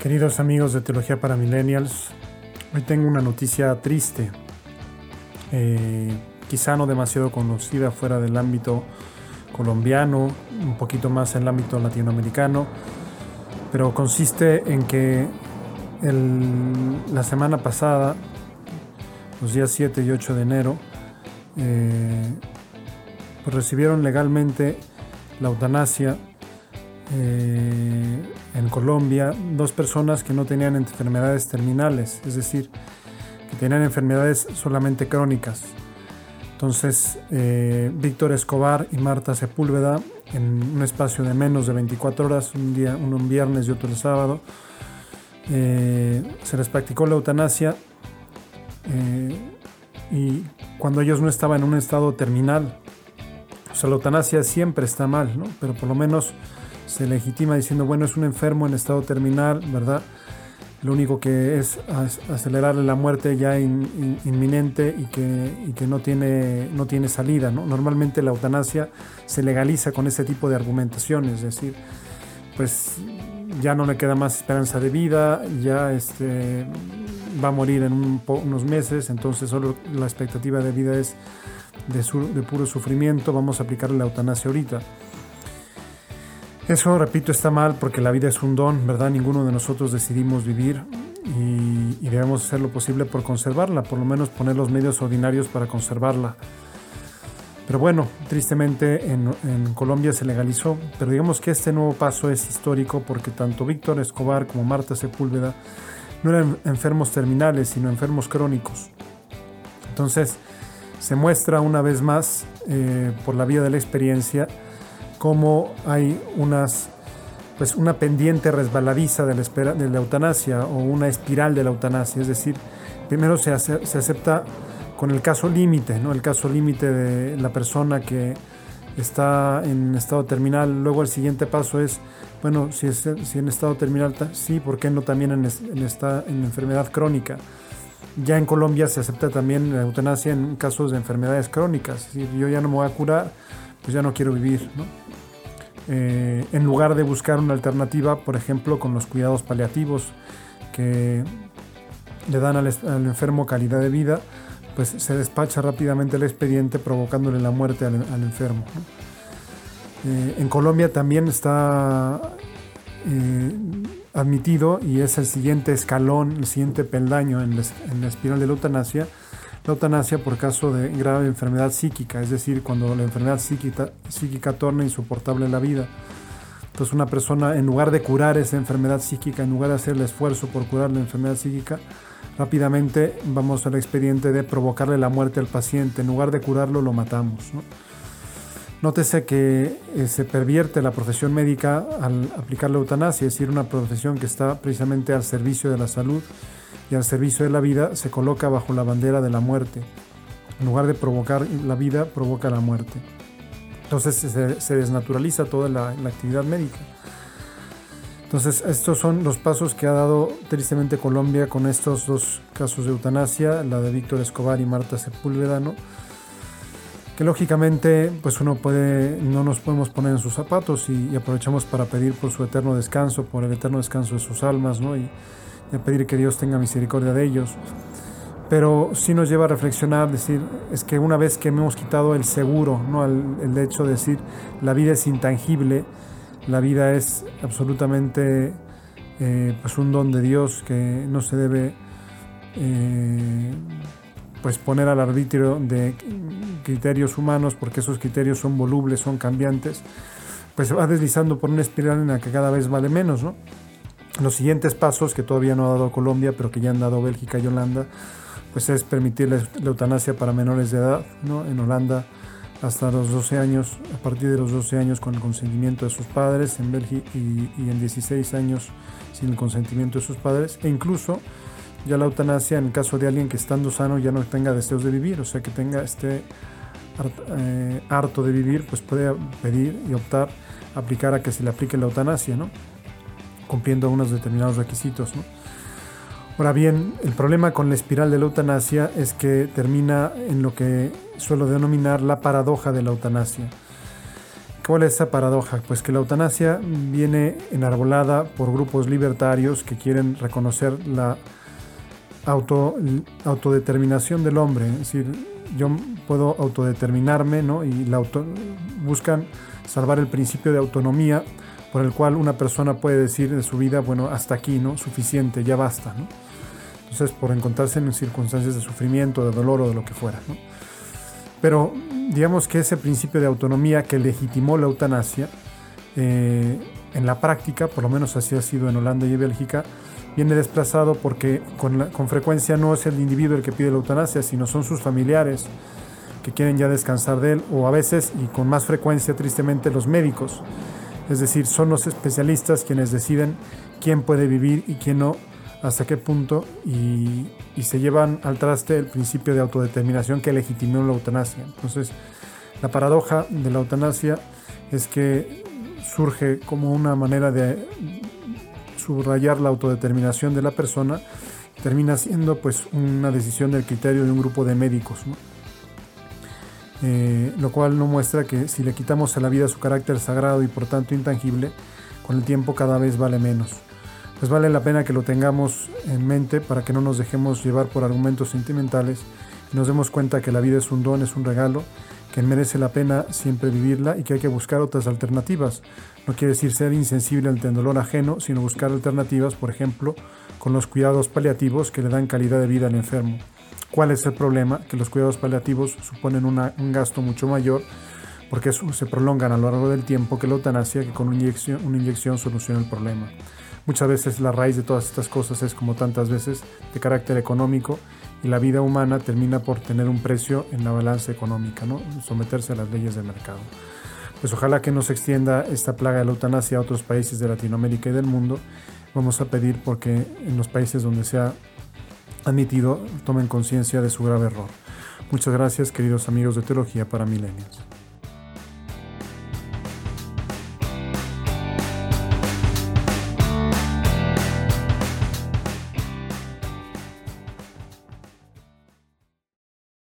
Queridos amigos de Teología para Millennials, hoy tengo una noticia triste, eh, quizá no demasiado conocida fuera del ámbito colombiano, un poquito más en el ámbito latinoamericano, pero consiste en que la semana pasada, los días 7 y 8 de enero, eh, pues recibieron legalmente la eutanasia eh, en Colombia dos personas que no tenían enfermedades terminales, es decir, que tenían enfermedades solamente crónicas. Entonces, eh, Víctor Escobar y Marta Sepúlveda, en un espacio de menos de 24 horas, un día, un viernes y otro el sábado, eh, se les practicó la eutanasia y cuando ellos no estaban en un estado terminal, o sea, la eutanasia siempre está mal, ¿no? pero por lo menos se legitima diciendo, bueno, es un enfermo en estado terminal, ¿verdad? Lo único que es acelerarle la muerte ya inminente y que, que, no, tiene, no tiene salida, ¿no? Normalmente la eutanasia se legaliza con ese tipo de argumentaciones, es decir, pues ya no le queda más esperanza de vida, ya este, va a morir en unos meses, entonces solo la expectativa de vida es de, de puro sufrimiento, vamos a aplicarle la eutanasia ahorita. Eso, repito, está mal porque la vida es un don, ¿verdad? Ninguno de nosotros decidimos vivir y, debemos hacer lo posible por conservarla, por lo menos poner los medios ordinarios para conservarla. Pero bueno, tristemente en, Colombia se legalizó, pero digamos que este nuevo paso es histórico porque tanto Víctor Escobar como Marta Sepúlveda no eran enfermos terminales, sino enfermos crónicos. Entonces se muestra una vez más, eh, por la vía de la experiencia, cómo hay unas, pues una pendiente resbaladiza de la, de la eutanasia o una espiral de la eutanasia. Es decir, primero se, se acepta con el caso límite, ¿no? el caso límite de la persona que está en estado terminal. Luego el siguiente paso es, bueno, si, es, si en estado terminal, sí, ¿por qué no también en, en, esta, en enfermedad crónica? Ya en Colombia se acepta también la eutanasia en casos de enfermedades crónicas. Es decir, yo ya no me voy a curar, pues ya no quiero vivir. ¿no? Eh, en lugar de buscar una alternativa, por ejemplo, con los cuidados paliativos que le dan al, enfermo calidad de vida, pues se despacha rápidamente el expediente provocándole la muerte al, enfermo. Eh, en Colombia también está eh, admitido y es el siguiente escalón, el siguiente peldaño en la espiral de la eutanasia, la eutanasia por caso de grave enfermedad psíquica, es decir, cuando la enfermedad psíquica, psíquica torna insoportable la vida. Entonces una persona, en lugar de curar esa enfermedad psíquica, en lugar de hacer el esfuerzo por curar la enfermedad psíquica, rápidamente vamos al expediente de provocarle la muerte al paciente. En lugar de curarlo, lo matamos. Nótese que eh, se pervierte la profesión médica al aplicar la eutanasia, es decir, una profesión que está precisamente al servicio de la salud y al servicio de la vida se coloca bajo la bandera de la muerte. En lugar de provocar la vida, provoca la muerte. Entonces se, desnaturaliza toda la, actividad médica. Entonces estos son los pasos que ha dado tristemente Colombia con estos dos casos de eutanasia, la de Víctor Escobar y Marta Sepúlveda, que lógicamente pues uno puede, no nos podemos poner en sus zapatos y, aprovechamos para pedir por su eterno descanso, por el eterno descanso de sus almas, ¿no? Y, y pedir que Dios tenga misericordia de ellos. Pero sí nos lleva a reflexionar, decir, es que una vez que hemos quitado el seguro, ¿no? el, hecho de decir, la vida es intangible, la vida es absolutamente eh, pues un don de Dios que no se debe eh, pues poner al arbitrio de criterios humanos porque esos criterios son volubles, son cambiantes, pues se va deslizando por una espiral en la que cada vez vale menos, ¿no? Los siguientes pasos que todavía no ha dado Colombia, pero que ya han dado Bélgica y Holanda, pues es permitir la, eutanasia para menores de edad, ¿no? En Holanda hasta los 12 años, a partir de los 12 años con el consentimiento de sus padres, en Bélgica y, en 16 años sin el consentimiento de sus padres, e incluso ya la eutanasia en caso de alguien que estando sano ya no tenga deseos de vivir, o sea que tenga este harto de vivir, pues puede pedir y optar aplicar a que se le aplique la eutanasia, ¿no? Cumpliendo unos determinados requisitos. Ahora bien, el problema con la espiral de la eutanasia es que termina en lo que suelo denominar la paradoja de la eutanasia. ¿Cuál es esa paradoja? Pues que la eutanasia viene enarbolada por grupos libertarios que quieren reconocer la auto, autodeterminación del hombre. Es decir, yo puedo autodeterminarme, ¿no? Y la auto, buscan salvar el principio de autonomía por el cual una persona puede decir en su vida, bueno, hasta aquí, ¿no? Suficiente, ya basta, ¿no? Entonces, por encontrarse en circunstancias de sufrimiento, de dolor o de lo que fuera, ¿no? Pero digamos que ese principio de autonomía que legitimó la eutanasia, eh, en la práctica, por lo menos así ha sido en Holanda y Bélgica, viene desplazado porque con, con, frecuencia no es el individuo el que pide la eutanasia, sino son sus familiares que quieren ya descansar de él, o a veces y con más frecuencia, tristemente, los médicos. Es decir, son los especialistas quienes deciden quién puede vivir y quién no, hasta qué punto, y, se llevan al traste el principio de autodeterminación que legitimó la eutanasia. Entonces, la paradoja de la eutanasia es que surge como una manera de subrayar la autodeterminación de la persona, termina siendo pues una decisión del criterio de un grupo de médicos. Eh, lo cual no muestra que si le quitamos a la vida su carácter sagrado y por tanto intangible, con el tiempo cada vez vale menos. Pues vale la pena que lo tengamos en mente para que no nos dejemos llevar por argumentos sentimentales y nos demos cuenta que la vida es un don, es un regalo, que merece la pena siempre vivirla y que hay que buscar otras alternativas. No quiere decir ser insensible ante el dolor ajeno, sino buscar alternativas, por ejemplo, con los cuidados paliativos que le dan calidad de vida al enfermo. ¿Cuál es el problema? Que los cuidados paliativos suponen un gasto mucho mayor porque se prolongan a lo largo del tiempo que la eutanasia, que con una inyección, una inyección soluciona el problema. Muchas veces la raíz de todas estas cosas es, como tantas veces, de carácter económico y la vida humana termina por tener un precio en la balanza económica, ¿no? someterse a las leyes del mercado. Pues ojalá que no se extienda esta plaga de la eutanasia a otros países de Latinoamérica y del mundo. Vamos a pedir porque en los países donde se ha admitido tomen conciencia de su grave error. Muchas gracias queridos amigos de Teología para Milenios.